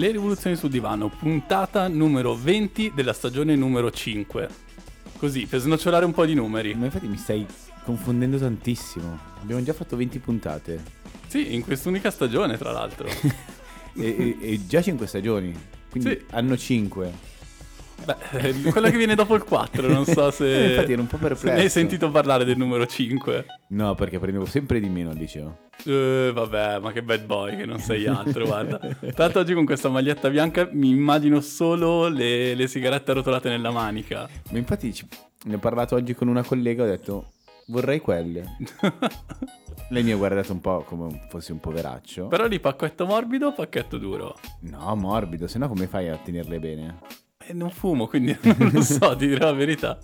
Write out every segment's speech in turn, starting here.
Le rivoluzioni sul divano, puntata numero 20 della stagione numero 5. Così, per snocciolare un po' di numeri. Ma infatti mi stai confondendo tantissimo. Abbiamo già fatto 20 puntate. Sì, in quest'unica stagione, tra l'altro. e, e- e già 5 stagioni. Quindi Sì. hanno 5. Beh, eh, quella che viene dopo il 4, non so se... Eh, infatti ero un po' perplesso. ne hai sentito parlare del numero 5. No, perché prendevo sempre di meno al liceo. Eh, vabbè, ma che bad boy che non sei altro, guarda. L'altro oggi con questa maglietta bianca mi immagino solo le, le sigarette arrotolate nella manica. Ma infatti ci- ne ho parlato oggi con una collega, ho detto vorrei quelle. Lei mi ha guardato un po' come fossi un poveraccio. Però di pacchetto morbido o pacchetto duro? No, morbido, se no come fai a tenerle bene? Non fumo, quindi non lo so, ti dirò la verità.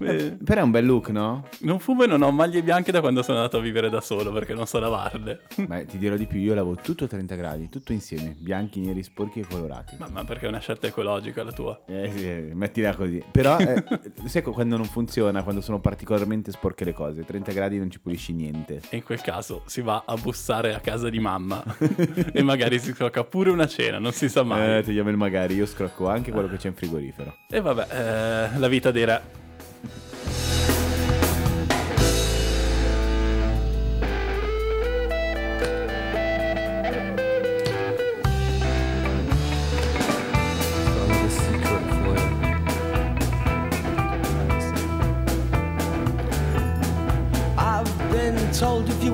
Eh, Però è un bel look, no? non fumo e non ho maglie bianche da quando sono andato a vivere da solo perché non so lavarle. Ma ti dirò di più, io lavo tutto a 30 gradi, tutto insieme, bianchi, neri, sporchi e colorati. Ma, ma perché è una scelta ecologica la tua? Eh sì, eh, mettila così. Però, eh, sai quando non funziona, quando sono particolarmente sporche le cose, 30 gradi non ci pulisci niente. E in quel caso si va a bussare a casa di mamma e magari si scrocca pure una cena, non si sa mai. Eh, togliamo il magari, io scrocco anche quello che c'è in frigorifero. E vabbè, eh, la vita dei re.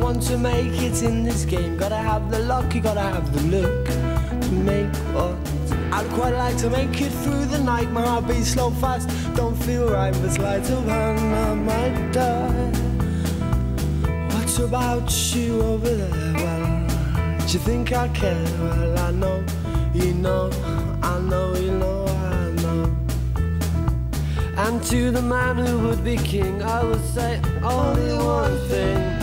Want to make it in this game, gotta have the luck, you gotta have the look to make what. I'd quite like to make it through the night. My heart beats slow fast, don't feel right, but sleight of hand, I might die. What about you over there? Well, do you think I care? Well, I know, you know, I know, you know, I know. And to the man who would be king, I would say only one thing.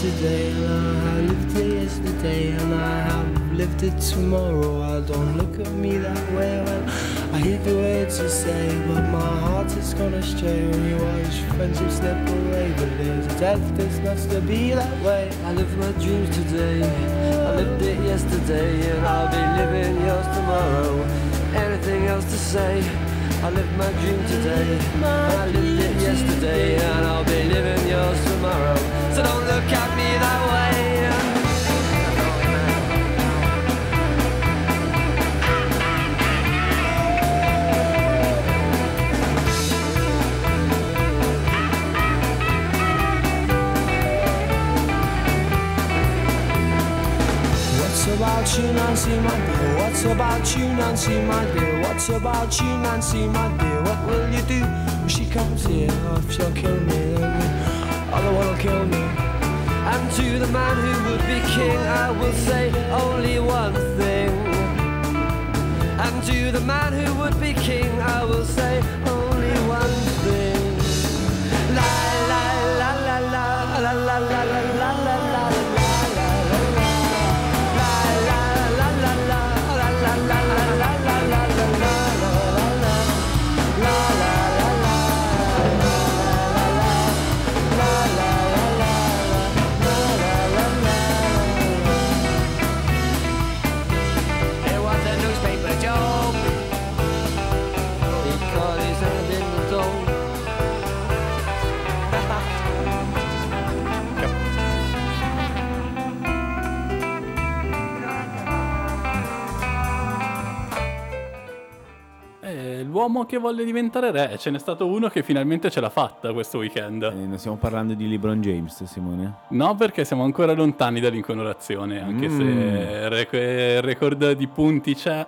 Today and I lived it yesterday and I have lived it tomorrow. I don't look at me that way when I hear the words you say, but my heart is gonna stray when you watch friendship slip away. But there's a death that's not to be that way. I live my dreams today, I lived it yesterday and I'll be living yours tomorrow. Anything else to say? I lived my dream today. I lived it yesterday, and I'll be living yours tomorrow. So don't look at me that way. About you, Nancy, my dear? What's about you, Nancy, my dear? What's about you, Nancy, my dear? What will you do when she comes here? Oh, she'll kill me, then the one will kill me. And to the man who would be king, I will say only one thing. And to the man who would be king, I will say l'uomo che volle diventare re, ce n'è stato uno che finalmente ce l'ha fatta questo weekend. Eh, non stiamo parlando di LeBron James, Simone? No, perché siamo ancora lontani dall'inconorazione, anche Mm. se il rec- il record di punti c'è.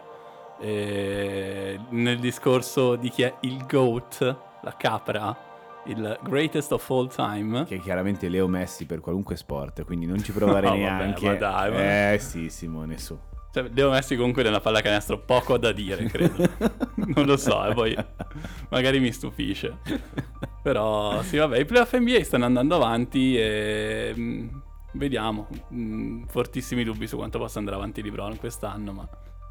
E nel discorso di chi è il GOAT, la capra, il greatest of all time. Che è chiaramente Leo Messi per qualunque sport, quindi non ci provare No, vabbè, neanche. ma dai, ma- Eh sì, Simone, su. Cioè, Leo Messi comunque nella pallacanestro poco da dire, credo. non lo so, e poi magari mi stupisce. Però sì, vabbè, i playoff NBA stanno andando avanti e mm, vediamo. Mm, fortissimi dubbi su quanto possa andare avanti LeBron quest'anno, ma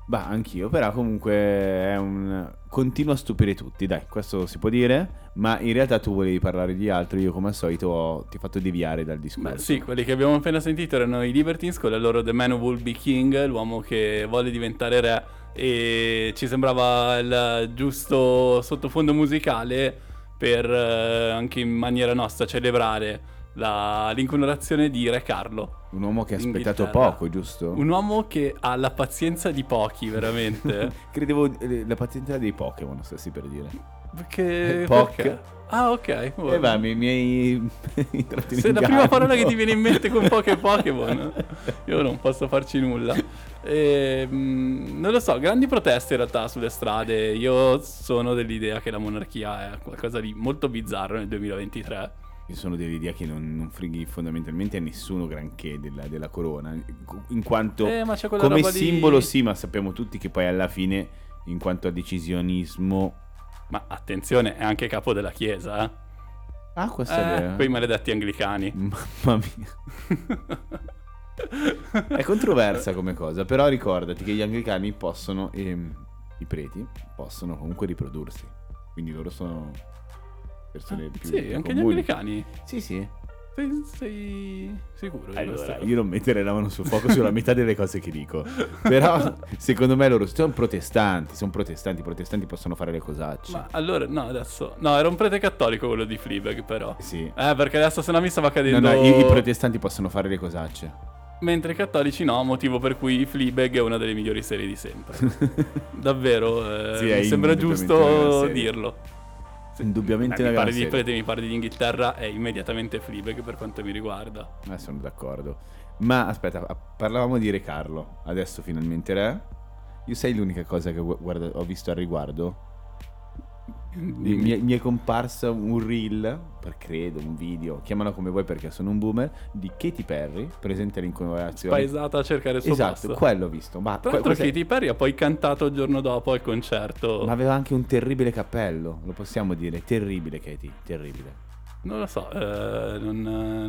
Bah, anch'io, però comunque è un... continua a stupire tutti, dai, questo si può dire, ma in realtà tu volevi parlare di altro, io come al solito ho- ti ho fatto deviare dal discorso. Beh, sì, quelli che abbiamo appena sentito erano i Libertines con la loro The Man Who Will Be King, l'uomo che vuole diventare re e ci sembrava il giusto sottofondo musicale per eh, anche in maniera nostra celebrare la- l'incoronazione di Re Carlo. Un uomo che ha aspettato poco, giusto? Un uomo che ha la pazienza di pochi, veramente. Credevo eh, la pazienza dei Pokémon, stessi per dire. perché... Eh, Poc. perché? Ah, ok. E va, mi, mi hai Se in la prima parola che ti viene in mente con poche Pokémon, io non posso farci nulla. E, mm, non lo so, grandi proteste in realtà sulle strade. Io sono dell'idea che la monarchia è qualcosa di molto bizzarro nel 2023. Io sono dell'idea che non, non frighi fondamentalmente a nessuno granché della, della corona, in quanto Eh, come roba di- simbolo sì, ma sappiamo tutti che poi alla fine, in quanto a decisionismo... Ma attenzione, è anche capo della chiesa, eh. Ah, questa Eh, è... quei maledetti anglicani. Mamma mia. è controversa come cosa, però ricordati che gli anglicani possono, ehm, i preti, possono comunque riprodursi. Quindi loro sono persone più, Ah, sì, più anche gli comuni. anglicani. Sì, sì. Sei, sei sicuro? Allora, io non metterei la mano sul fuoco sulla metà delle cose che dico. Però, secondo me loro sono protestanti, sono protestanti, i protestanti possono fare le cosacce. Ma allora, no, adesso... No, era un prete cattolico quello di Fleabag, però. Sì. Eh, perché adesso se no mi stava No, cadendo... no, i, i protestanti possono fare le cosacce. Mentre i cattolici no, motivo per cui Fleabag è una delle migliori serie di sempre. Davvero, eh, Sì, mi sembra giusto serie. dirlo. Indubbiamente Eh, mi parli di prete, mi parli di Inghilterra, è immediatamente Fleabag per quanto mi riguarda. Eh, sono d'accordo. Ma aspetta, parlavamo di Re Carlo. Adesso finalmente Re. Io sai l'unica cosa che gu- guarda- ho visto al riguardo? Mi, mi è- comparso un reel, per credo, un video, chiamalo come vuoi perché sono un boomer, di Katy Perry, presente all'inconorazione. Paesata a cercare il suo Esatto, posto. quello ho visto. Ma, Tra que- l'altro cos'è? Katy Perry ha poi cantato il giorno dopo al concerto. Ma aveva anche un terribile cappello, lo possiamo dire. Terribile, Katy, terribile. Non lo so, eh, non,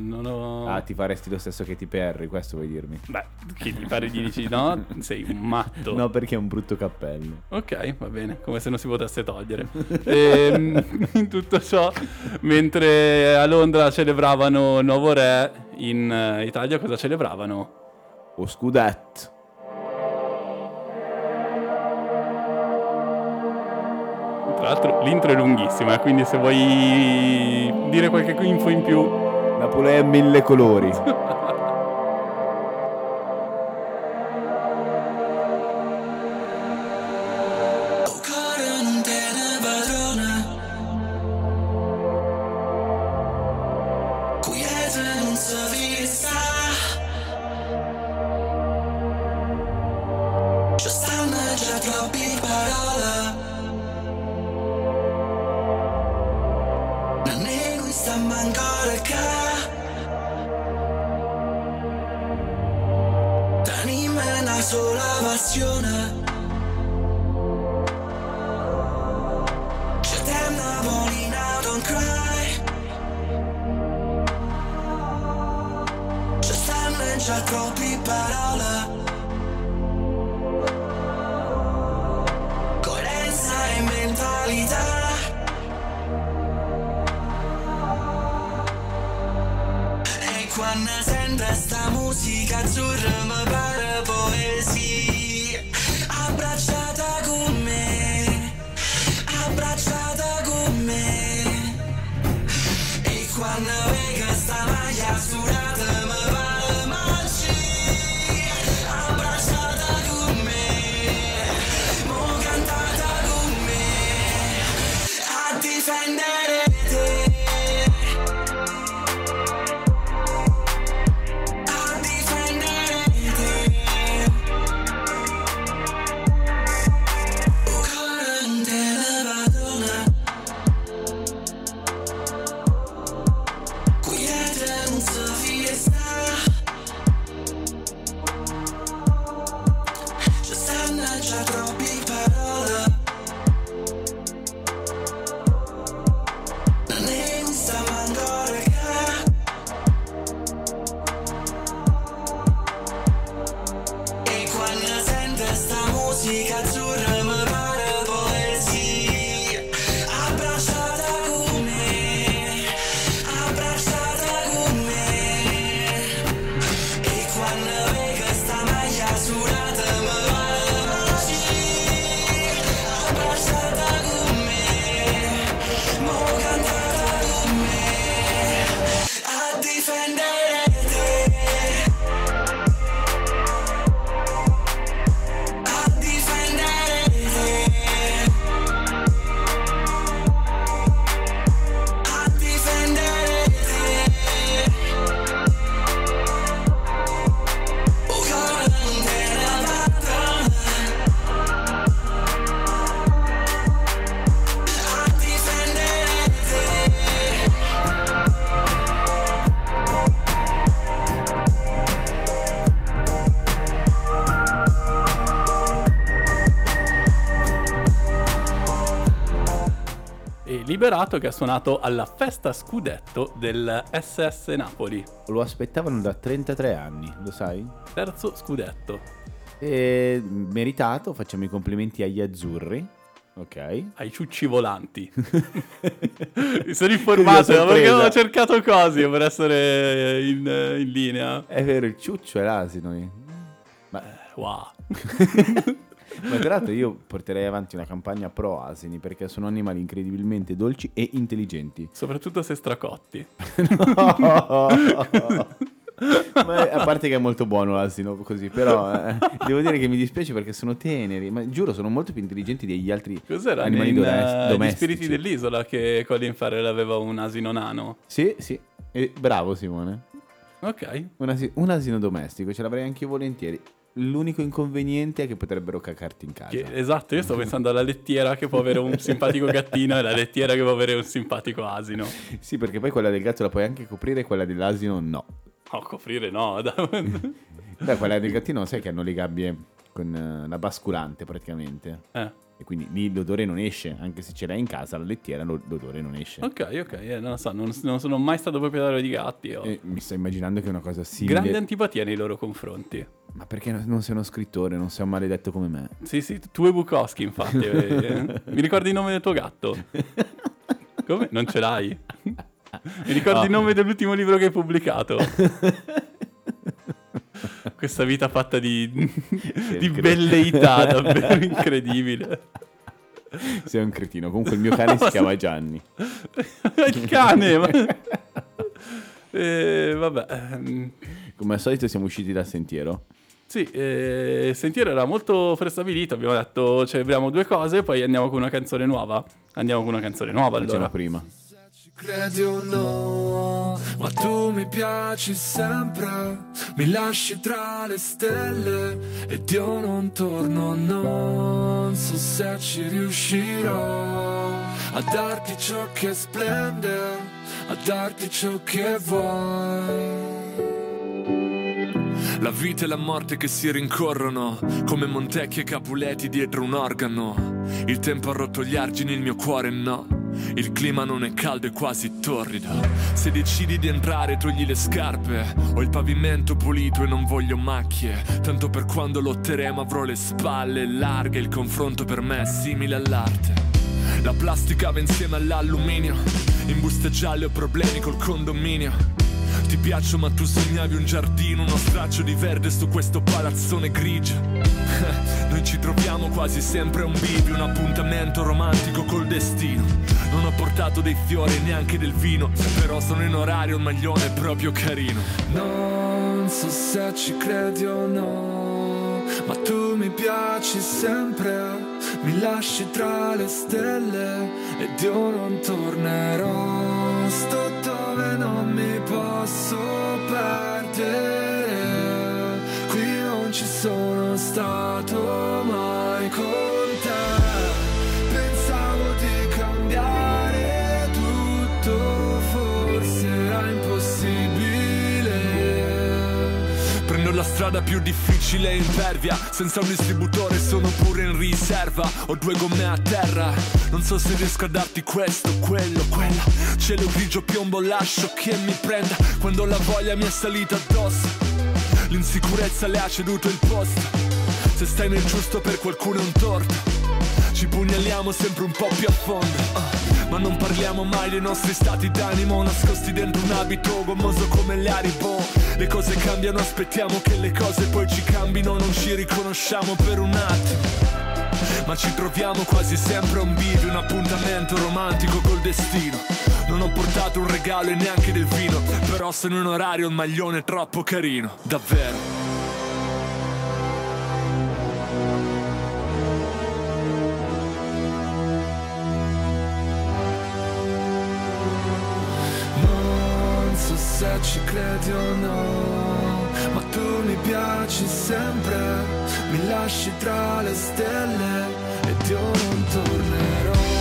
non ho... Ah, ti faresti lo stesso Katy Perry, questo vuoi dirmi? Beh, Katy Perry gli dici no, sei un matto. No, perché è un brutto cappello. Ok, va bene, come se non si potesse togliere. Ehm, in tutto ciò, mentre a Londra celebravano Nuovo Re, in eh, Italia cosa celebravano? O scudetto. Tra l'altro l'intro è lunghissima, quindi se vuoi dire qualche info in più... Napoli è mille colori. quando sento sta musica azzurra mi Liberato che ha suonato alla festa scudetto del SS Napoli. Lo aspettavano da 33 anni, lo sai? Terzo scudetto. E meritato, facciamo i complimenti agli azzurri. Ok. Ai ciucci volanti. Mi sono informato perché ho cercato cose per essere in, in linea. È vero, il ciuccio è l'asino. Ma, Wow. ma tra l'altro io porterei avanti una campagna pro asini perché sono animali incredibilmente dolci e intelligenti. Soprattutto se stracotti. Ma a parte che è molto buono l'asino così, però eh, devo dire che mi dispiace perché sono teneri, ma giuro sono molto più intelligenti degli altri Cos'era? animali in, eh, Gli domestici. spiriti dell'isola che Colin Farrell aveva un asino nano. Sì, sì. E- bravo Simone. Ok. Un, asi- un asino domestico, ce l'avrei anche io volentieri. L'unico inconveniente è che potrebbero cacarti in casa. Che- esatto, io sto pensando alla lettiera che può avere un simpatico gattino e la lettiera che può avere un simpatico asino. Sì, perché poi quella del gatto la puoi anche coprire, quella dell'asino no. No, coprire no. Beh, quella del gattino sai che hanno le gabbie con eh, la basculante praticamente. Eh, E quindi lì l'odore non esce, anche se ce l'hai in casa, la lettiera lo- l'odore non esce. ok, ok, eh, non lo so, non, non sono mai stato proprietario di gatti. Ho E mi sto immaginando che è una cosa simile. grande antipatia nei loro confronti. Ma perché no- non sei uno scrittore, non sei un maledetto come me? Sì, sì, tu e Bukowski, infatti. eh. Mi ricordi il nome del tuo gatto? Come? Non ce l'hai? Mi ricordi No. il nome dell'ultimo libro che hai pubblicato? Questa vita fatta di, di velleità, davvero incredibile. Sei un cretino. Comunque il mio cane si chiama Gianni. Il cane, ma... Eh, vabbè, ehm, Come al solito siamo usciti dal sentiero. sì, eh, il sentiero era molto prestabilito, abbiamo detto celebriamo due cose, poi andiamo con una canzone nuova. Andiamo con una canzone nuova Facciamo allora. prima. Credi o no, ma tu mi piaci sempre, mi lasci tra le stelle ed io non torno, non so se ci riuscirò a darti ciò che splende, a darti ciò che vuoi. La vita e la morte che si rincorrono come Montecchi e Capuleti dietro un organo. Il tempo ha rotto gli argini, il mio cuore no. Il clima non è caldo e quasi torrido. Se decidi di entrare, togli le scarpe. Ho il pavimento pulito e non voglio macchie. Tanto per quando lotteremo avrò le spalle larghe. Il confronto per me è simile all'arte. La plastica va insieme all'alluminio. In buste gialle ho problemi col condominio. Ti piaccio ma tu sognavi un giardino, uno straccio di verde su questo palazzone grigio. Noi ci troviamo quasi sempre a un bivio, un appuntamento romantico col destino. Non ho portato dei fiori e neanche del vino, però sono in orario, il maglione proprio carino. Non so se ci credi o no, ma tu mi piaci sempre, mi lasci tra le stelle ed io non tornerò. Sto dove non mi posso strada più difficile e impervia Senza un distributore sono pure in riserva. Ho due gomme a terra. Non so se riesco a darti questo, quello, quella. Cielo grigio piombo lascio che mi prenda. Quando la voglia mi è salita addosso. L'insicurezza le ha ceduto il posto. Se stai nel giusto per qualcuno è un torto Ci pugnaliamo sempre un po' più a fondo ah. Ma non parliamo mai dei nostri stati d'animo Nascosti dentro un abito gommoso come le Haribo Le cose cambiano, aspettiamo che le cose poi ci cambino Non ci riconosciamo per un attimo ma ci troviamo quasi sempre a un bivio, un appuntamento romantico col destino. Non ho portato un regalo e neanche del vino, però sono in orario il maglione troppo carino, davvero. Ci credi o no, ma tu mi piaci sempre, mi lasci tra le stelle ed io non tornerò.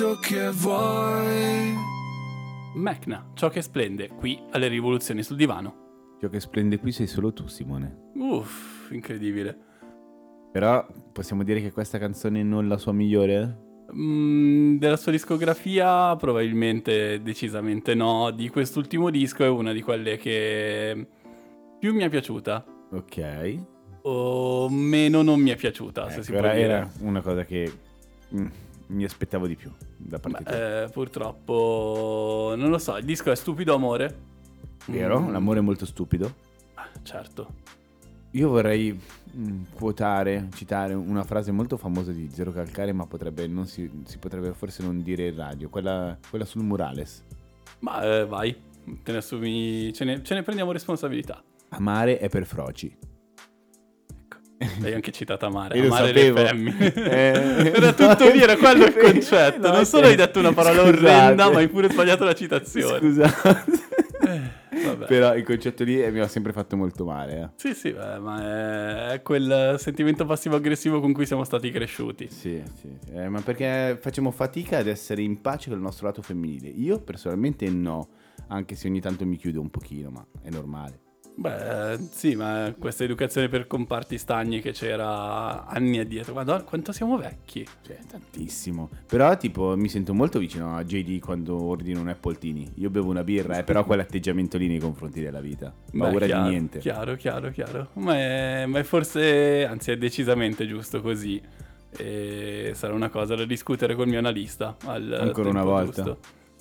Ciò che vuoi. Mecna, ciò che splende qui alle rivoluzioni sul divano. Ciò che splende qui sei solo tu, Simone. Uff, incredibile. Però possiamo dire che questa canzone è non la sua migliore? Mm, della sua discografia probabilmente decisamente no. Di quest'ultimo disco è una di quelle che più mi è piaciuta Ok. o meno non mi è piaciuta, se si Ecco, può era, dire. era una cosa che mm, mi aspettavo di più da parte tua. Beh, eh, purtroppo non lo so, il disco è stupido amore. Vero? Mm, L'amore è molto stupido. ah, certo. Io vorrei mm, quotare, citare una frase molto famosa di Zero Calcare, ma potrebbe non si, si potrebbe forse non dire in radio, quella, quella sul murales. Ma eh, vai, te ne assumi, ce ne, ce ne prendiamo responsabilità. Amare è per froci. Hai anche citato amare, Io amare le femmine. Eh, era tutto lì, era quello il concetto. No, non solo hai detto una parola scusate. orrenda, ma hai pure sbagliato la citazione. Scusate. Vabbè. Però il concetto lì eh, mi ha sempre fatto molto male. eh. Sì, sì, beh, ma è, quel sentimento passivo-aggressivo con cui siamo stati cresciuti. Sì, sì, sì. Eh, ma perché facciamo fatica ad essere in pace con il nostro lato femminile? Io personalmente no, anche se ogni tanto mi chiudo un pochino, ma è normale. Beh, sì, ma questa educazione per comparti stagni che c'era anni addietro. Madonna, quanto siamo vecchi. Cioè, tantissimo. Però, tipo, mi sento molto vicino a JD quando ordino un Appletini. Io bevo una birra, eh, però quell'atteggiamento lì nei confronti della vita. Paura Beh, chiaro, di niente. Chiaro, chiaro, chiaro. Ma è, ma è forse, anzi è decisamente giusto così. E sarà una cosa da discutere col mio analista. Al Ancora una volta. giusto.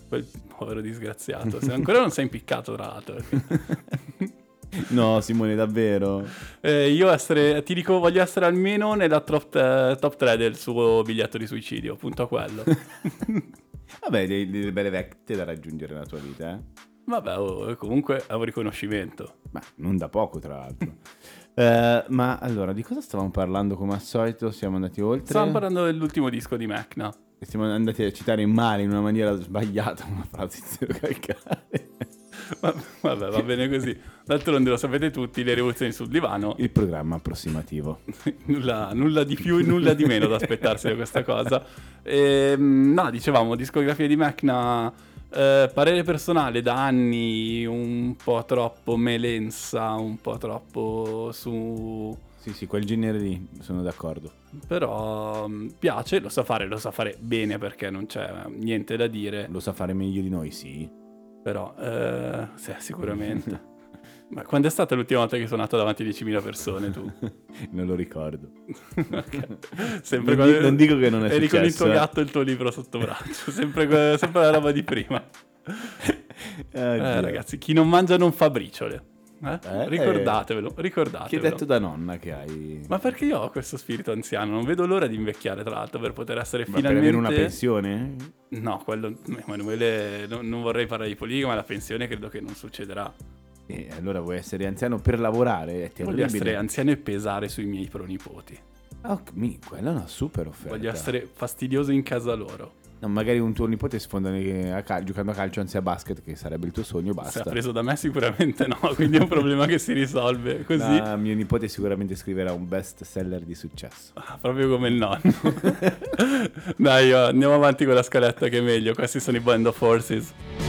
Quel povero disgraziato. Se ancora non sei impiccato, tra l'altro. No, Simone, davvero. Eh, io essere, ti dico, voglio essere almeno nella top, te- top 3 del suo biglietto di suicidio, appunto a quello. Vabbè, dei- delle belle vecchie da raggiungere nella tua vita, eh. Vabbè, oh, comunque è un riconoscimento. Ma non da poco, tra l'altro. Eh, ma allora, di cosa stavamo parlando come al solito? Siamo andati oltre. Stavamo parlando dell'ultimo disco di Mecna. E Siamo andati a citare male in una maniera sbagliata una frase zero calcare. Va- Vabbè, va bene così. D'altronde lo sapete tutti, le rivoluzioni sul divano. Il programma approssimativo. nulla, nulla di più e nulla di meno da aspettarsi da questa cosa. Ehm, no, dicevamo, discografia di Mecna, eh, parere personale da anni un po' troppo melensa, un po' troppo su... Sì, sì, quel genere lì, sono d'accordo. Però mm, piace, lo sa fare, lo sa fare bene perché non c'è niente da dire. Lo sa fare meglio di noi, sì. Però, eh, sì, sicuramente. Ma quando è stata l'ultima volta che sono suonato davanti a 10.000 persone tu? non lo ricordo. Sempre Non quando- non dico che non è Eri con il successo, tuo eh. gatto e il tuo libro sotto braccio. Sempre, sempre la roba di prima. Eh, ragazzi, chi non mangia non fa briciole. Eh? Eh, ricordatevelo, Che ricordatevelo. hai detto da nonna che hai... Ma perché io ho questo spirito anziano? Non vedo l'ora di invecchiare, tra l'altro, per poter essere Ma per finalmente... avere una pensione? No, quello... Emanuele, no- non vorrei parlare di politica, ma la pensione credo che non succederà. E allora vuoi essere anziano per lavorare? Voglio essere anziano e pesare sui miei pronipoti. Ok, mi- quella è una super offerta. Voglio essere fastidioso in casa loro. No, magari un tuo nipote sfonda a cal- giocando a calcio anzi a basket, che sarebbe il tuo sogno, basta. ha preso da me sicuramente no, quindi è un problema che si risolve così. Ma mio nipote sicuramente scriverà un best seller di successo. Ah, proprio come il nonno. Dai, andiamo avanti con la scaletta che è meglio. Questi sono i Band of Forces.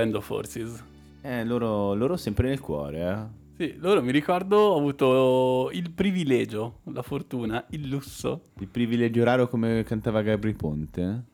Band of Forces. Eh, loro, loro sempre nel cuore, eh. Sì, loro mi ricordo ho avuto il privilegio, la fortuna, il lusso Il privilegio raro come cantava Gabri Ponte.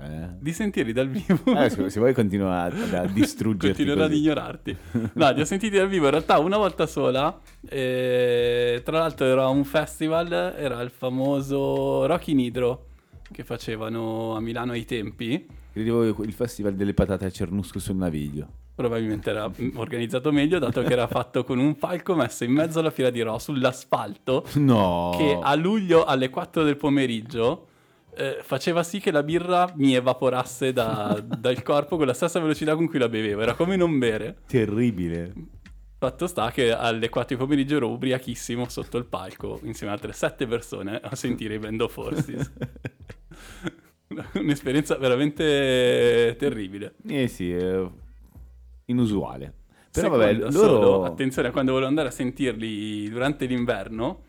Eh. di sentirli dal vivo. Eh, se, se vuoi continua a, a distruggerti Continuerò ad ignorarti. No, li ho sentiti dal vivo in realtà una volta sola. e tra l'altro era un festival, era il famoso Rock in Hydro che facevano a Milano ai tempi. Credevo il festival delle patate a Cernusco sul Naviglio. Probabilmente era organizzato meglio, dato che era fatto con un palco messo in mezzo alla fila di Ro sull'asfalto. No! che a luglio alle 4 del pomeriggio eh, faceva sì che la birra mi evaporasse da- dal corpo con la stessa velocità con cui la bevevo. Era come non bere. Terribile. Fatto sta che alle 4 di pomeriggio ero ubriachissimo sotto il palco insieme ad altre 7 persone a sentire i Band of Forces. Un'esperienza veramente terribile. Eh sì, inusuale. Però Secondo, vabbè, solo, loro... attenzione a quando volevo andare a sentirli durante l'inverno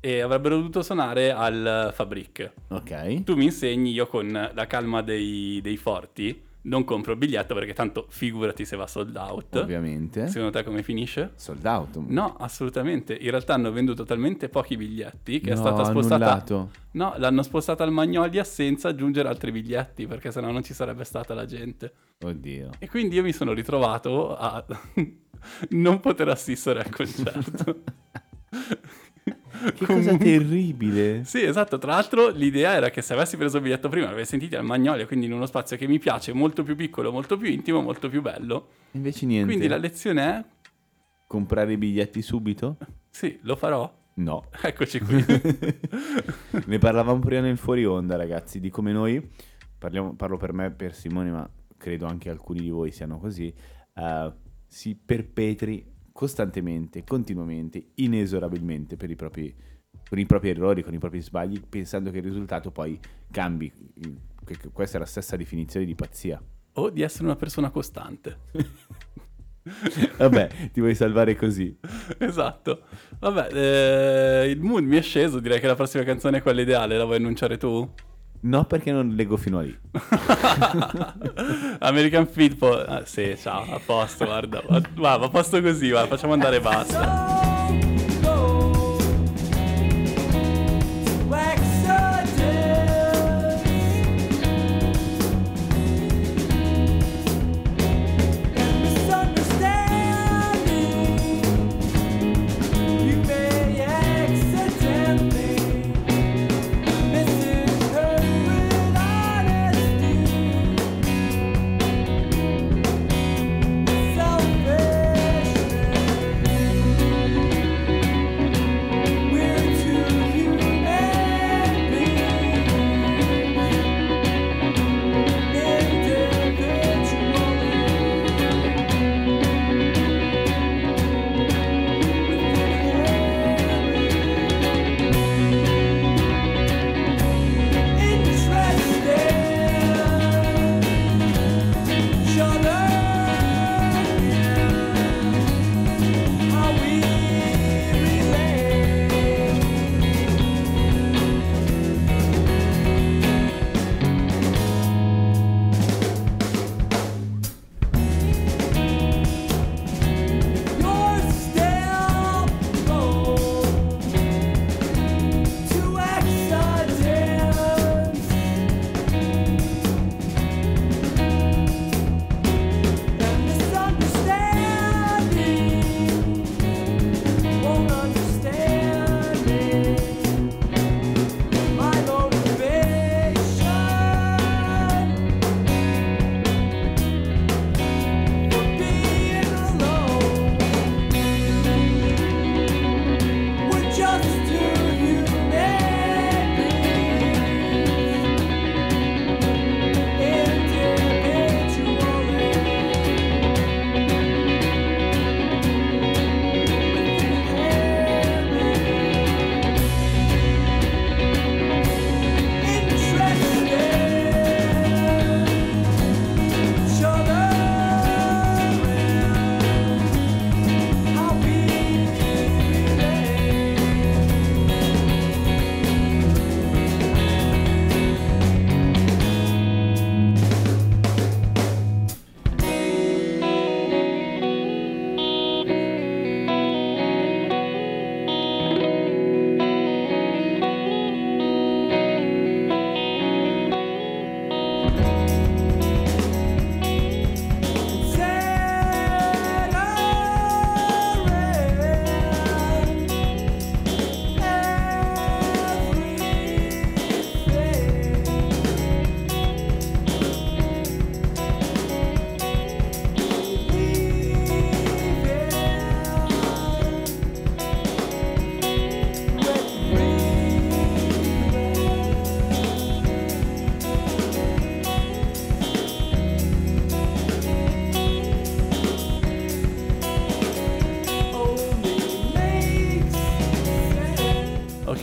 e avrebbero dovuto suonare al Fabric. Ok. Tu mi insegni, io con la calma dei, dei forti, non compro il biglietto perché tanto figurati se va sold out. Ovviamente. Secondo te come finisce? Sold out. No, assolutamente. In realtà hanno venduto talmente pochi biglietti che è No, stata spostata. annullato. No, l'hanno spostata al Magnolia senza aggiungere altri biglietti perché sennò non ci sarebbe stata la gente. Oddio. E quindi io mi sono ritrovato a non poter assistere al concerto. Che cosa terribile. Sì, esatto. Tra l'altro, l'idea era che se avessi preso il biglietto prima, l'avrei sentito al Magnolia, quindi in uno spazio che mi piace, molto più piccolo, molto più intimo, molto più bello. Invece niente. Quindi la lezione è: Comprare i biglietti subito? sì, lo farò. No. Eccoci qui. ne parlavamo prima nel fuori onda, ragazzi, di come noi, parliamo- parlo per me, per Simone, ma credo anche alcuni di voi siano così, eh, si perpetri costantemente, continuamente, inesorabilmente per i propri, con i propri errori, con i propri sbagli, pensando che il risultato poi cambi. Questa è la stessa definizione di pazzia. o di essere una persona costante. Vabbè, ti vuoi salvare così. esatto. Vabbè, eh, il mood mi è sceso. Direi che la prossima canzone è quella ideale. La vuoi annunciare tu? No, perché non leggo fino a lì. American Football. Ah, sì, ciao, a posto, guarda. Va, va, a posto così, va, facciamo andare basta.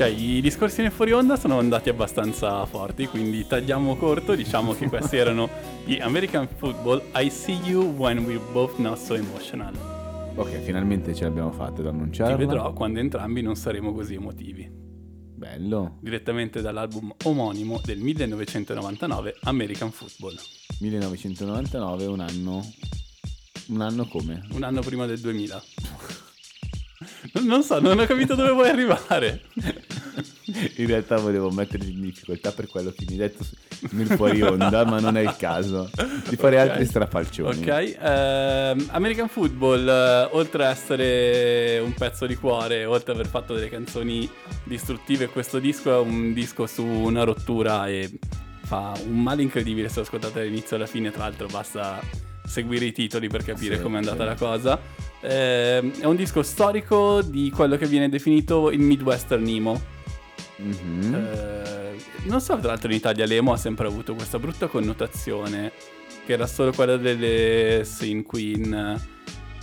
I discorsi nel fuori onda sono andati abbastanza forti, quindi tagliamo corto, diciamo che questi erano gli American Football I See You When We're Both Not So Emotional. Ok, finalmente ce l'abbiamo fatta ad Ti annunciarla. vedrò quando entrambi non saremo così emotivi. Bello. Direttamente dall'album omonimo del 1999 American Football, 1999, un anno... Un anno come? un anno prima del 2000. Non- so, non ho capito dove vuoi arrivare. In realtà volevo metterti in difficoltà per quello che mi hai detto nel fuori onda, ma non è il caso. Di fare Ok. altri strafalcioni. Ok, ehm, American Football, eh, oltre a essere un pezzo di cuore, oltre ad aver fatto delle canzoni distruttive, questo disco è un disco su una rottura e fa un male incredibile se lo ascoltate dall'inizio alla fine, tra l'altro basta seguire i titoli per capire Sì, com'è andata sì. la cosa. Ehm, è un disco storico di quello che viene definito il Midwestern Emo. Mhm. Eh, non so, tra l'altro in Italia l'emo ha sempre avuto questa brutta connotazione, che era solo quella delle Sin Queen,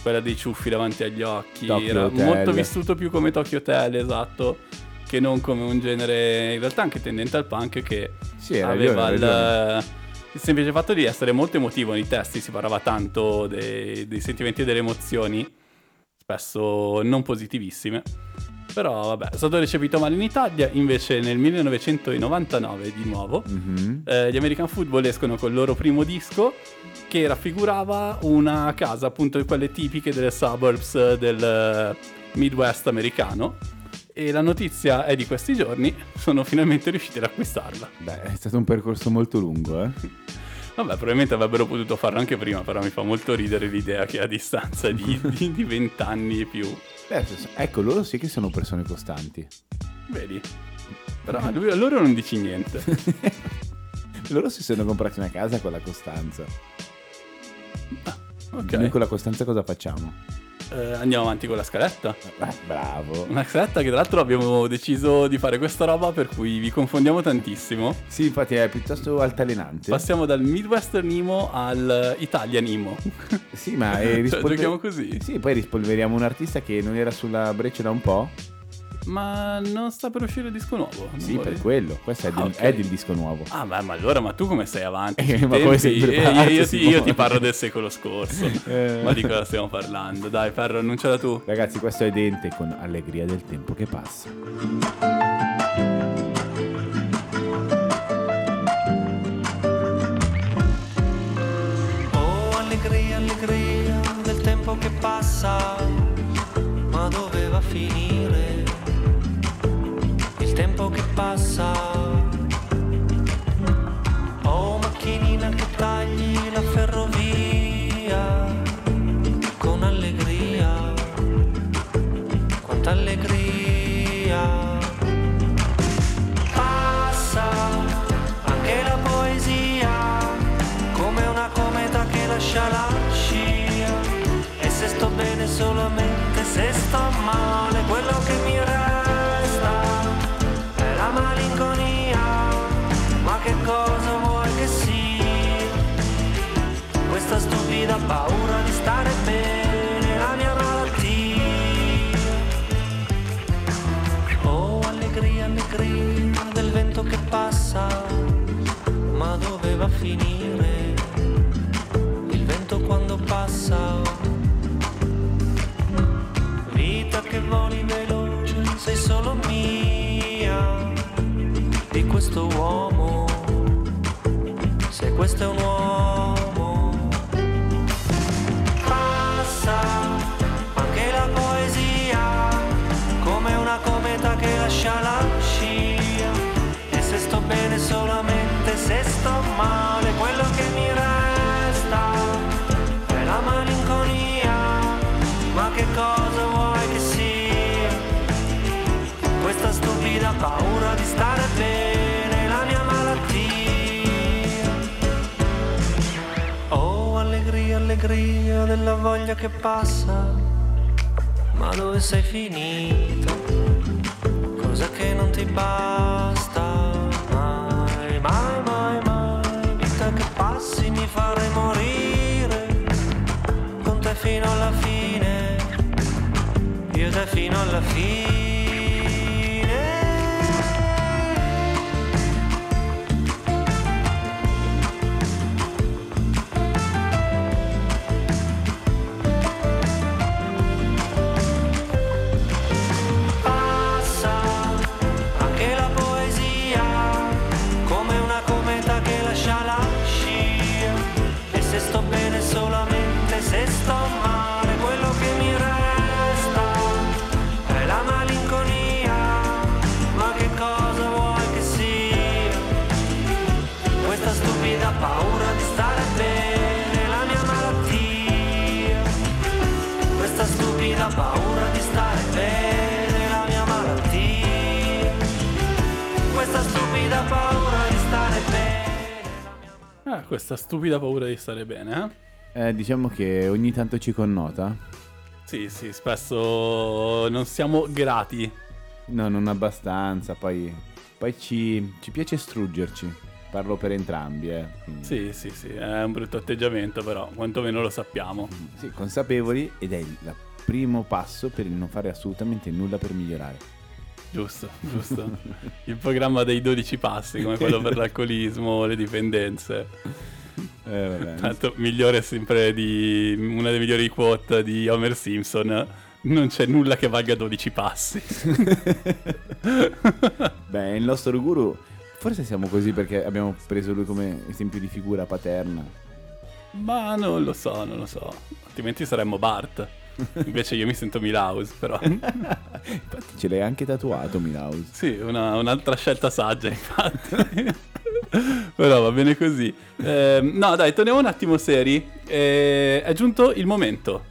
quella dei ciuffi davanti agli occhi, Tokyo era Hotel. molto vissuto più come Tokyo Hotel, esatto, che non come un genere in realtà anche tendente al punk che Sì, aveva il. Il semplice fatto di essere molto emotivo nei testi, si parlava tanto dei, dei sentimenti e delle emozioni, spesso non positivissime. Però vabbè, è stato recepito male in Italia, invece nel 1999 di nuovo Mhm. eh, gli American Football escono col loro primo disco che raffigurava una casa appunto di quelle tipiche delle suburbs del Midwest americano e la notizia è di questi giorni, sono finalmente riusciti ad acquistarla. Beh, è stato un percorso molto lungo, eh. Vabbè, probabilmente avrebbero potuto farlo anche prima, però mi fa molto ridere l'idea che a distanza di, di, di 20 anni e più, Beh, ecco, loro sì che sono persone costanti. vedi? Però a lui, a loro non dici niente. loro si sono comprati una casa con la costanza. Ok, Noi con la costanza cosa facciamo? Eh, andiamo avanti con la scaletta. Eh, bravo. Una scaletta che tra l'altro abbiamo deciso di fare questa roba per cui vi confondiamo tantissimo. Sì, infatti è piuttosto altalenante. Passiamo dal Midwestern Emo al Italian Emo. Sì, ma eh, Cioè, rispolver- giochiamo così. Sì, poi rispolveriamo un artista che non era sulla breccia da un po'. Ma non sta per uscire il disco nuovo. Sì, vuoi? per quello. Questo è, Ah, del, ok. è del disco nuovo. Ah, beh, ma allora, ma tu come sei avanti? Eh, ma come sei preparato, Eh, io, ti, io ti parlo del secolo scorso. Eh. Ma di cosa stiamo parlando? Dai, Ferro, annunciala tu. Ragazzi, questo è Dente con Allegria del tempo che passa. Oh, allegria, allegria del tempo che passa, ma dove va a finire? Passa. Oh, macchinina che tagli la ferrovia con allegria, quanta allegria. Passa anche la poesia come una cometa che lascia la scia e se sto bene solamente se sto male quello che mi resta cosa vuoi che sia questa stupida paura di stare bene la mia malattia Oh, allegria, allegria del vento che passa, ma dove va a finire? Il vento quando passa. Vita che voli veloce, sei solo mia. Di questo uomo, questo è un uomo. Passa anche la poesia come una cometa che lascia la scia e se sto bene solamente se sto male allegria della voglia che passa ma dove sei finito? Cosa che non ti basta? Mai, mai, mai, mai. Vita che passi mi farai morire. Con te fino alla fine. Io te fino alla fine. Paura di stare bene, la mia malattia. Questa stupida paura di stare bene. Ah, questa stupida paura di stare bene, eh? Eh, diciamo che ogni tanto ci connota. Sì, sì, spesso non siamo grati. No, non abbastanza. Poi, poi ci, ci piace struggerci. Parlo per entrambi, eh. quindi- Sì, sì, sì, è un brutto atteggiamento, però quantomeno lo sappiamo. Sì, consapevoli ed è il primo passo per il non fare assolutamente nulla per migliorare. Giusto, giusto. Il programma dei 12 passi, come quello per l'alcolismo, le dipendenze. Eh, vabbè. Tanto migliore sempre di una delle migliori quote di Homer Simpson. Non c'è nulla che valga 12 passi. Beh, il nostro guru, forse siamo così perché abbiamo preso lui come esempio di figura paterna. Ma non lo so, non lo so. Altrimenti saremmo Bart. Invece io mi sento Milhouse, però. Infatti ce l'hai anche tatuato, Milhouse. Sì, una- un'altra scelta saggia, infatti. Però va bene così. Ehm, no, dai, torniamo un attimo seri. Eh, è giunto il momento.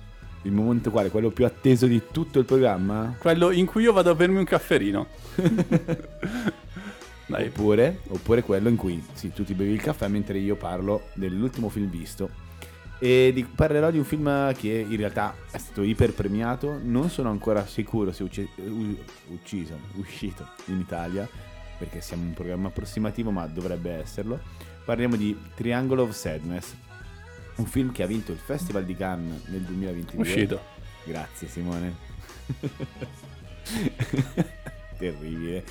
Il momento quale? Quello più atteso di tutto il programma? Quello in cui io vado a bermi un cafferino. Dai, Oppure, oppure quello in cui sì, tu ti bevi il caffè mentre io parlo dell'ultimo film visto. E di- parlerò di un film che in realtà è stato iper premiato. Non sono ancora sicuro se ucci- u- ucciso, uscito in Italia, perché siamo un programma approssimativo, ma dovrebbe esserlo. Parliamo di Triangle of Sadness, un film che ha vinto il Festival di Cannes nel 2022. uscito. Grazie Simone. Terribile.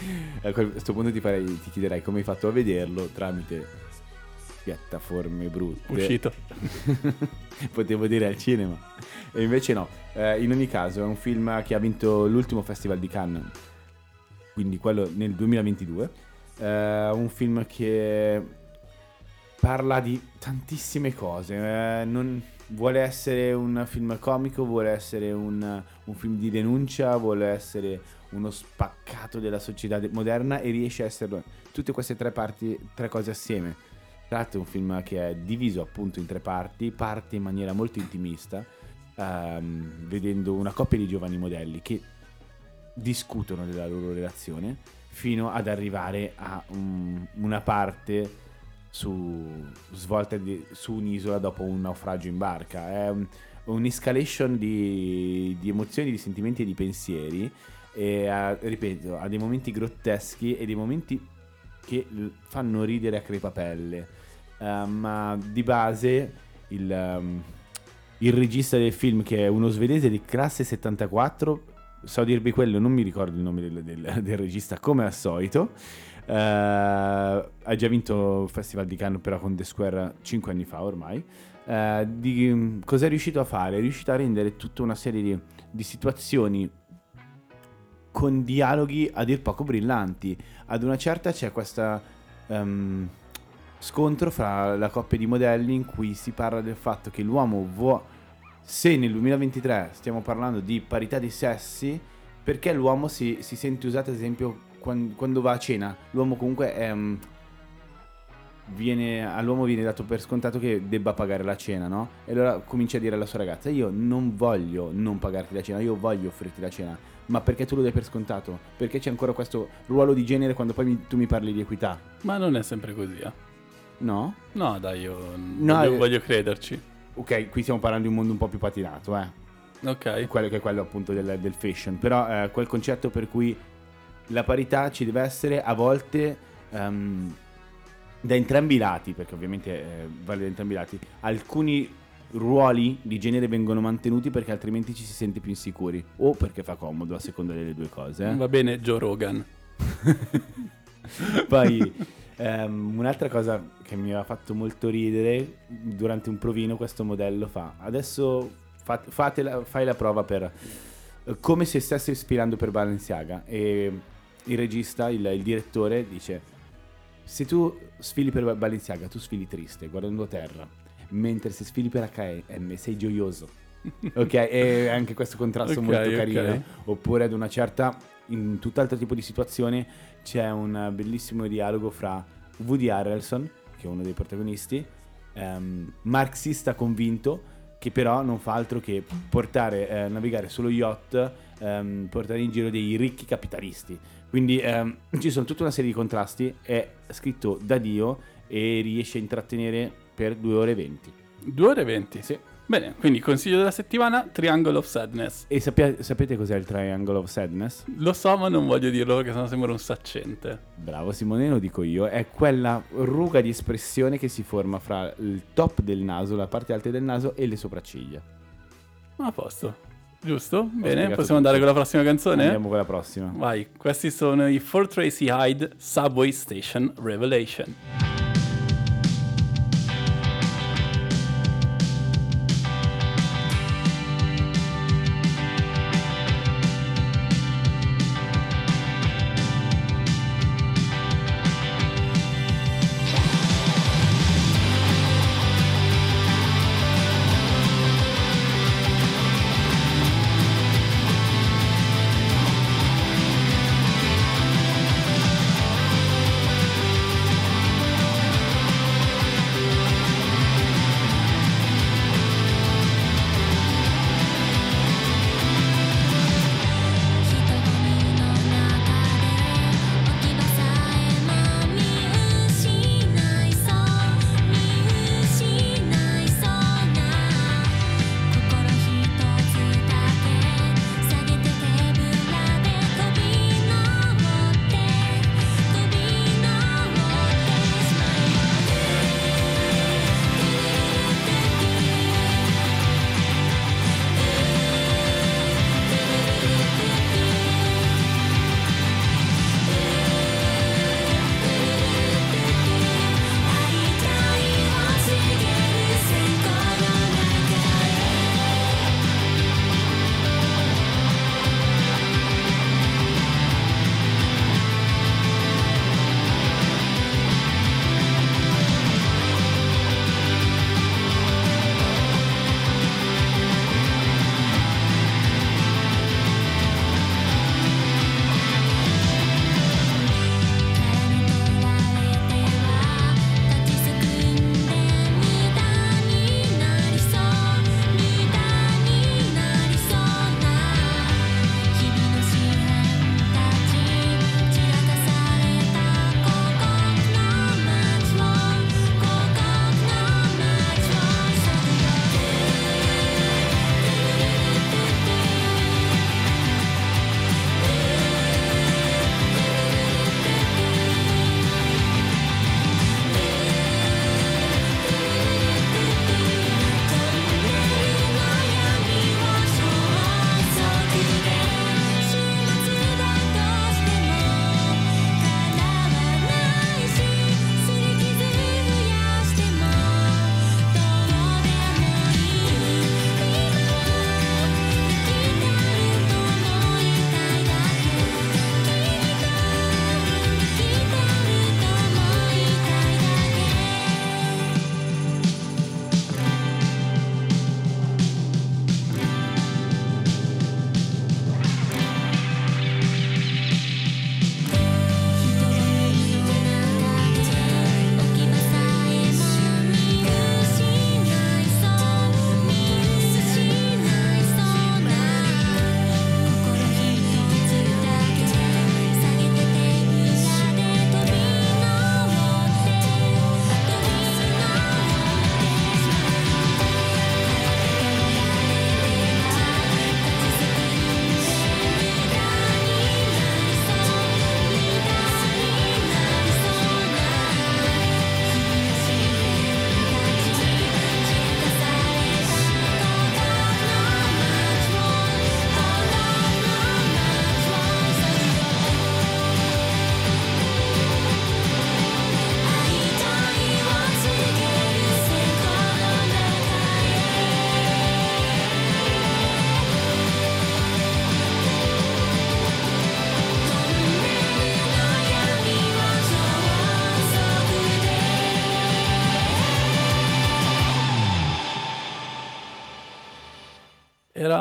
A questo punto ti, farei- ti chiederai come hai fatto a vederlo tramite piattaforme brutte. Uscito. Potevo dire al cinema. E invece no. Eh, in ogni caso è un film che ha vinto l'ultimo Festival di Cannes, quindi quello nel 2022. Eh, un film che parla di tantissime cose. eh, non- vuole essere un film comico, vuole essere un, un film di denuncia, vuole essere uno spaccato della società de- moderna e riesce a esserlo. Tutte queste tre parti, tre cose assieme. Tra l'altro è un film che è diviso appunto in tre parti, parte in maniera molto intimista, ehm, vedendo una coppia di giovani modelli che discutono della loro relazione fino ad arrivare a un- una parte su, svolta di- su un'isola dopo un naufragio in barca. È un- un'escalation di, di emozioni, di sentimenti e di pensieri. E ha- ripeto, ha dei momenti grotteschi e dei momenti che fanno ridere a crepapelle. Eh, ma di base il, ehm, il regista del film, che è uno svedese di classe 74, so dirvi quello, non mi ricordo il nome del, del- del regista come al solito. Eh, ha già vinto il Festival di Cannes però con The Square 5 anni fa ormai. Eh, di, cosa è riuscito a fare? È riuscito a rendere tutta una serie di, di situazioni con dialoghi a dir poco brillanti. Ad una certa c'è questo scontro fra la coppia di modelli in cui si parla del fatto che l'uomo vuole... Se nel 2023 stiamo parlando di parità di sessi, perché l'uomo si, si sente usato ad esempio quan- quando, va a cena? L'uomo comunque è... mm, viene, all'uomo viene dato per scontato che debba pagare la cena, no? E allora comincia a dire alla sua ragazza: Io non voglio non pagarti la cena, io voglio offrirti la cena. Ma perché tu lo dai per scontato? Perché c'è ancora questo ruolo di genere quando poi mi- tu mi parli di equità? Ma non è sempre così, eh. No? No, dai, io No, voglio, eh. voglio crederci. Ok, qui stiamo parlando di un mondo un po' più patinato, eh. Ok. quello che è quello appunto del, del fashion. Però eh, quel concetto per cui la parità ci deve essere a volte ehm, da entrambi i lati, perché ovviamente eh, vale da entrambi i lati. Alcuni ruoli di genere vengono mantenuti perché altrimenti ci si sente più insicuri o perché fa comodo a seconda delle due cose. eh. Va bene, Joe Rogan. Poi ehm, un'altra cosa che mi aveva fatto molto ridere durante un provino questo modello fa. Adesso fa- fatela- fai la prova per eh, come se stessi ispirando per Balenciaga e il regista, il, il direttore dice se tu sfili per Balenciaga tu sfili triste guardando a terra mentre se sfili per H&M sei gioioso. Ok e anche questo contrasto Ok, molto carino. Oppure ad una certa in tutt'altro tipo di situazione c'è un bellissimo dialogo fra Woody Harrelson che è uno dei protagonisti ehm, marxista convinto che che però non fa altro che portare, eh, navigare sullo yacht, ehm, portare in giro dei ricchi capitalisti. Quindi ehm, ci sono tutta una serie di contrasti, è scritto da Dio e riesce a intrattenere per 2 ore e 20. 2 ore e 20. Sì. Bene, quindi consiglio della settimana, Triangle of Sadness. E sappia- sapete cos'è il Triangle of Sadness? Lo so, ma non voglio dirlo perché sennò sembra un saccente. Bravo Simone, lo dico io, è quella ruga di espressione che si forma fra il top del naso, la parte alta del naso e le sopracciglia. A posto. Giusto? Bene, spiegato possiamo andare tutto. con la prossima canzone? Andiamo con la prossima. Vai, questi sono i For Tracy Hyde Subway Station Revelation.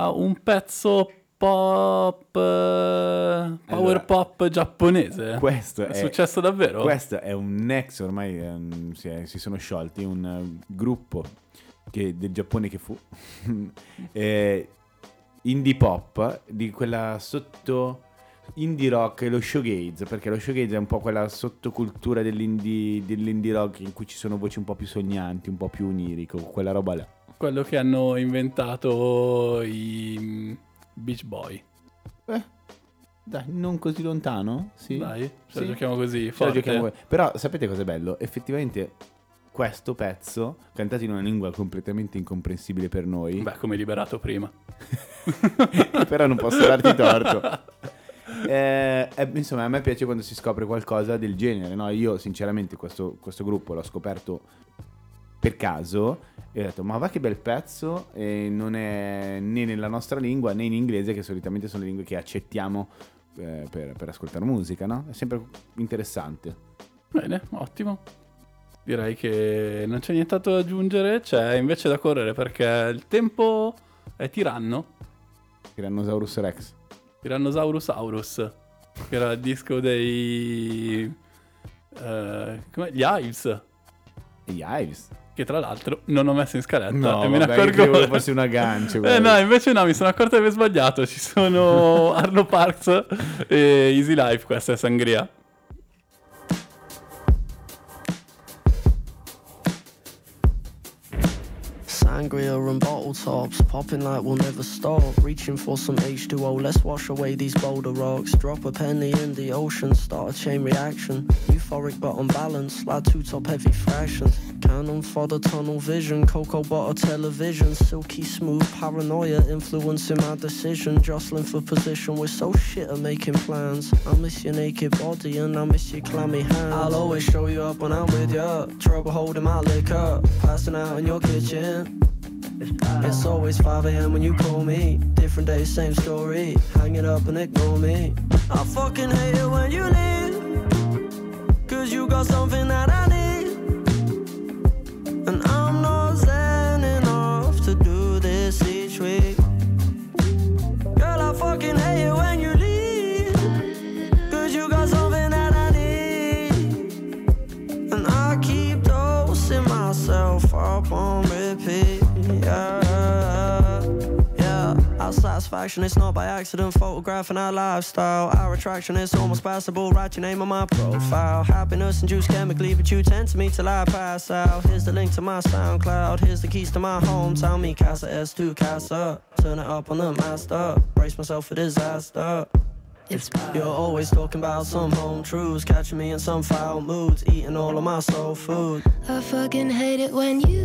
Era un pezzo pop, eh, power Allora, pop giapponese. Questo è, è, successo davvero? Questo è un ex, ormai ehm, si, è- si sono sciolti, un eh, gruppo che- del Giappone che fu, eh, indie pop, di quella sotto indie rock e lo showgaze, perché lo showgaze è un po' quella sottocultura dell'indie, dell'indie rock in cui ci sono voci un po' più sognanti, un po' più onirico, quella roba là. Quello che hanno inventato i mm, Beach Boy. Eh, dai, non così lontano? Sì. Dai, ce Sì. giochiamo così. Forte. giochiamo- Però sapete cos'è bello? Effettivamente questo pezzo, cantato in una lingua completamente incomprensibile per noi, Beh, come liberato prima. però non posso darti torto. Eh, eh, insomma, a me piace quando si scopre qualcosa del genere. No? Io, sinceramente, questo, questo gruppo l'ho scoperto per caso e ho detto: Ma va che bel pezzo! E non è né nella nostra lingua né in inglese, che solitamente sono le lingue che accettiamo eh, per, per ascoltare musica, no? È sempre interessante. Bene, ottimo. Direi che non c'è nient'altro da aggiungere, c'è invece da correre perché il tempo è tiranno. Tyrannosaurus Rex. Tyrannosaurus Aurus, che era il disco dei... eh, come? Gli Hives, E gli Ives. Che tra l'altro non ho messo in scaletta No, e me ne vabbè, io accorgo credevo ora. fosse un aggancio, Eh no, invece no, mi sono accorto di aver sbagliato, ci sono Arlo Parks e Easy Life, questa è Sangria. Sangria and bottle tops, popping like we'll never stop. Reaching for some H2O, let's wash away these boulder rocks. Drop a penny in the ocean, start a chain reaction. Euphoric but unbalanced, like two top heavy fractions. Cannon for the tunnel vision, cocoa butter television. Silky smooth paranoia influencing my decision. Jostling for position, we're so shit at making plans. I miss your naked body and I miss your clammy hands. I'll always show you up when I'm with ya. Trouble holding my liquor, passing out in your kitchen. It's always 5 a.m. when you call me. Different day, same story. Hang it up and ignore me. I fucking hate it when you leave. Cause you got something that I satisfaction is not by accident. Photographing our lifestyle. Our attraction is almost passable. Write your name on my profile. Happiness induced chemically, but you tend to me till I pass out. Here's the link to my SoundCloud. Here's the keys to my home. hometown. Me Casa S2 Casa. Turn it up on the master. Brace myself for disaster. It's You're always talking about some home truths, catching me in some foul moods, eating all of my soul food. I fucking hate it when you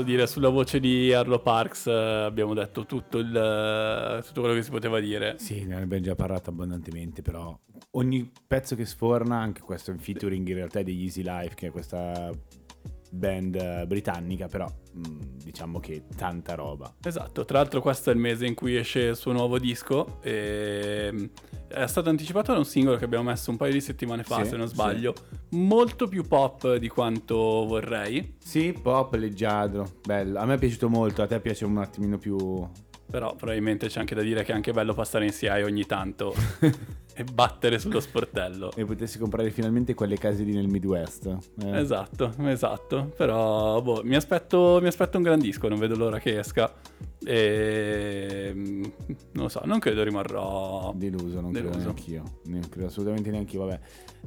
cosa dire sulla voce di Arlo Parks? eh, abbiamo detto tutto, il, tutto quello che si poteva dire. Sì, ne abbiamo già parlato abbondantemente, però ogni pezzo che sforna, anche questo in featuring in realtà degli Easy Life, che è questa band eh, britannica, però mh, diciamo che tanta roba. Esatto, tra l'altro questo è il mese in cui esce il suo nuovo disco e mm, è stato anticipato da un singolo che abbiamo messo un paio di settimane fa, Sì, se non sì. sbaglio, molto più pop di quanto vorrei. Sì, pop, leggiadro, bello. A me è piaciuto molto, a te piace un attimino più Però probabilmente c'è anche da dire che è anche bello passare in CI ogni tanto e battere sullo sportello. E potessi comprare finalmente quelle case lì nel Midwest. eh. Esatto, esatto. Però boh, mi, aspetto, mi aspetto un gran disco, non vedo l'ora che esca. E mm, non lo so, non credo rimarrò Deluso, non credo Deluso. neanch'io. Non credo assolutamente neanche io. Vabbè,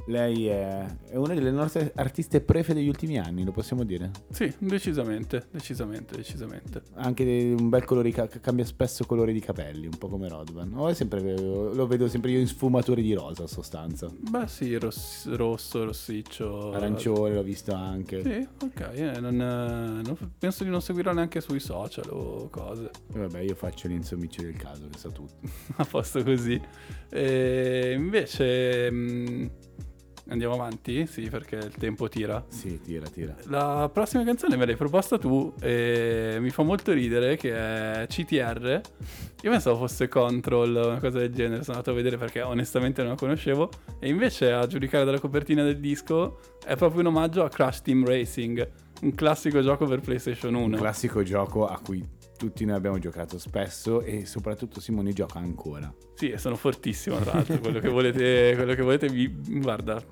lei è, è una delle nostre artiste prefe degli ultimi anni, lo possiamo dire. Sì, decisamente, decisamente, decisamente. Anche un bel colore, cambia spesso colore di capelli, un po' come Rodman. O sempre, lo vedo sempre io in sfumature di rosa, a sostanza. Beh sì, ross- rosso, rossiccio. Arancione l'ho visto anche. Sì, ok, eh, non, eh, non- penso di non seguirlo neanche sui social o cose. E vabbè, io faccio l'insommicio del caso, che sa tutto. a posto così. E invece mm, andiamo avanti? Sì, perché il tempo tira. Sì, tira, tira. La prossima canzone me l'hai proposta tu e mi fa molto ridere che è CTR. Io pensavo fosse Control, una cosa del genere, sono andato a vedere perché onestamente non la conoscevo e invece a giudicare dalla copertina del disco è proprio un omaggio a Crash Team Racing, un classico gioco per PlayStation 1. Un classico gioco a cui tutti noi abbiamo giocato spesso e soprattutto Simone gioca ancora. Sì, e sono fortissimo tra l'altro. quello che volete, quello che volete vi, guarda,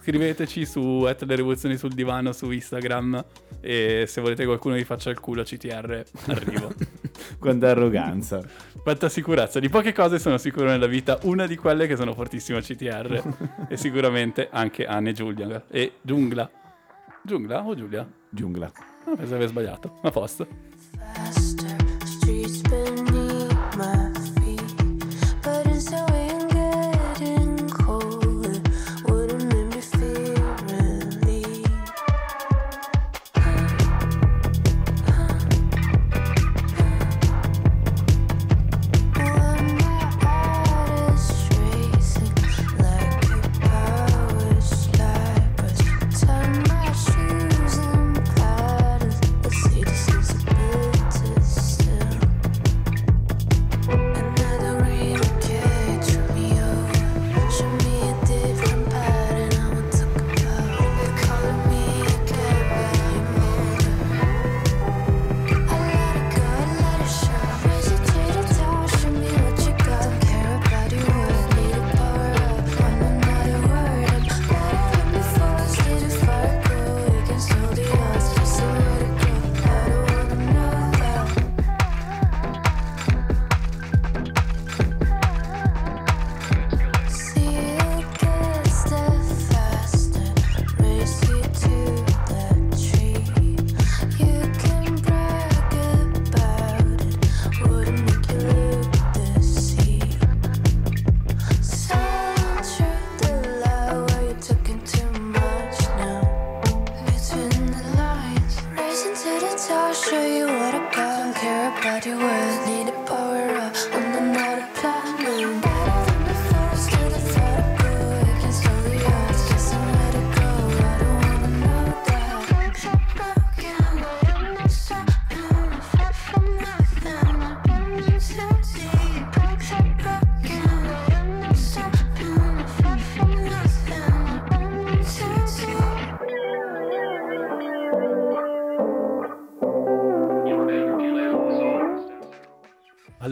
scriveteci su at le rivoluzioni sul divano su Instagram e se volete qualcuno vi faccia il culo CTR, arrivo. Quanta arroganza. Quanta sicurezza, di poche cose sono sicuro nella vita, una di quelle che sono fortissimo a CTR e sicuramente anche Anne Giulia e Giungla. Giungla o Giulia? Giungla. Ah, pensavo aver sbagliato. A posto.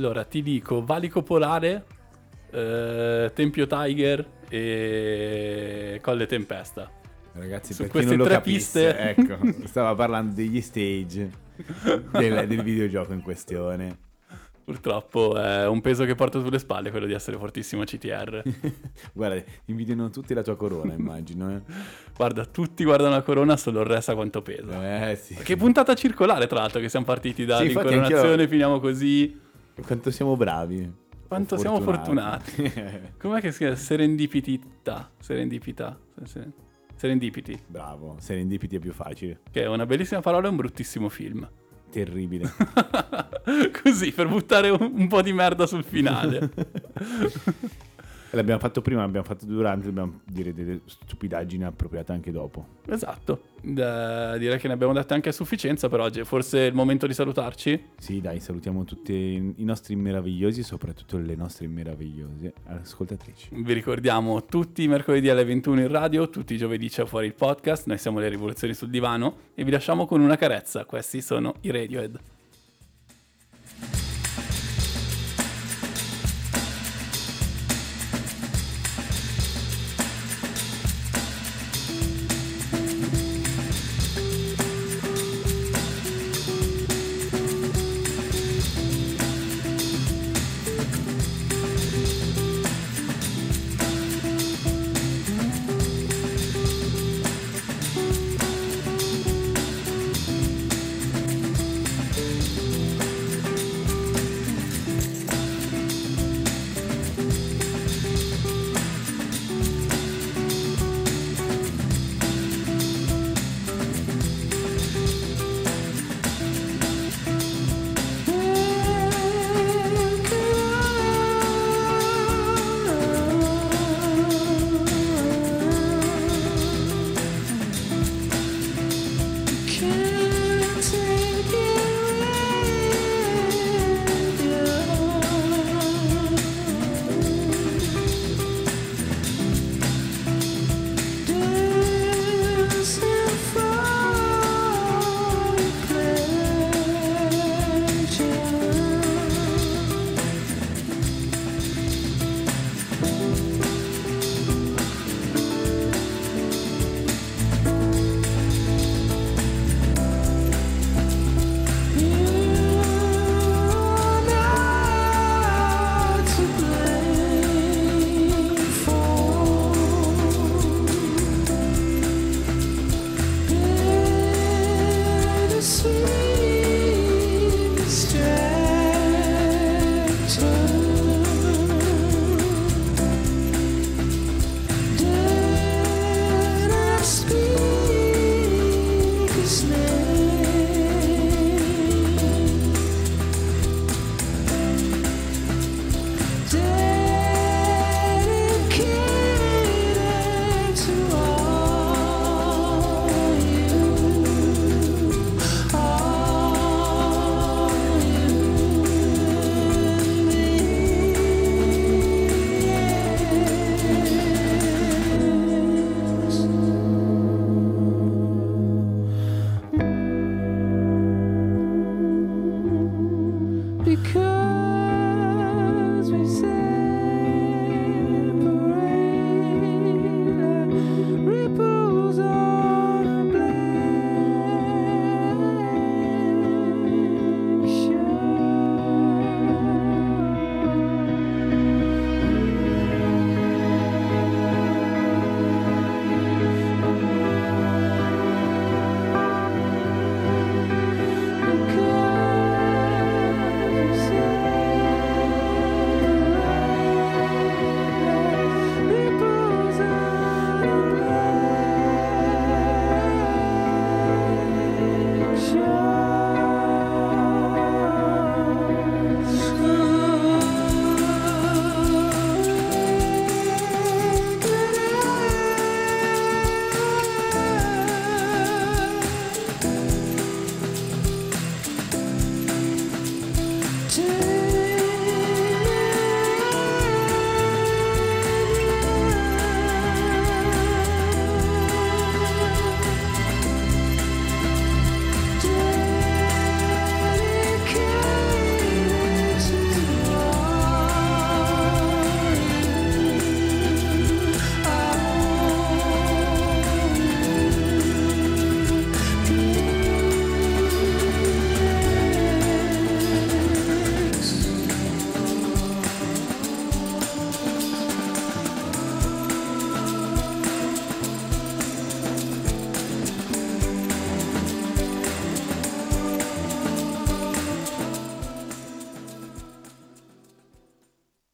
Allora, ti dico Valico Polare, eh, Tempio Tiger e Colle Tempesta. Ragazzi, Su per chi queste non lo tre capisse, piste- ecco, stava parlando degli stage del, del videogioco in questione. Purtroppo è un peso che porto sulle spalle quello di essere fortissimo CTR. Guarda, invidiano tutti la tua corona, immagino. Eh, Guarda, tutti guardano la corona, solo il re sa quanto pesa. eh sì. Che puntata circolare, tra l'altro, che siamo partiti Sì, dall'incoronazione, anch'io- finiamo così. Quanto siamo bravi. Quanto siamo fortunati. Com'è che si chiama? Serendipità. Serendipità. Se- Serendipity. Bravo, serendipiti è più facile. Che è una bellissima parola e un bruttissimo film. Terribile. Così, per buttare un, un po' di merda sul finale. L'abbiamo fatto prima, l'abbiamo fatto durante, dobbiamo dire delle stupidaggini appropriate anche dopo. esatto. Eh, direi che ne abbiamo dette anche a sufficienza per oggi. Forse è il momento di salutarci. Sì, dai, salutiamo tutti i nostri meravigliosi, soprattutto le nostre meravigliose ascoltatrici. Vi ricordiamo tutti i mercoledì alle 21 in radio, tutti i giovedì c'è fuori il podcast. Noi siamo le rivoluzioni sul divano e vi lasciamo con una carezza. Questi sono i Radiohead.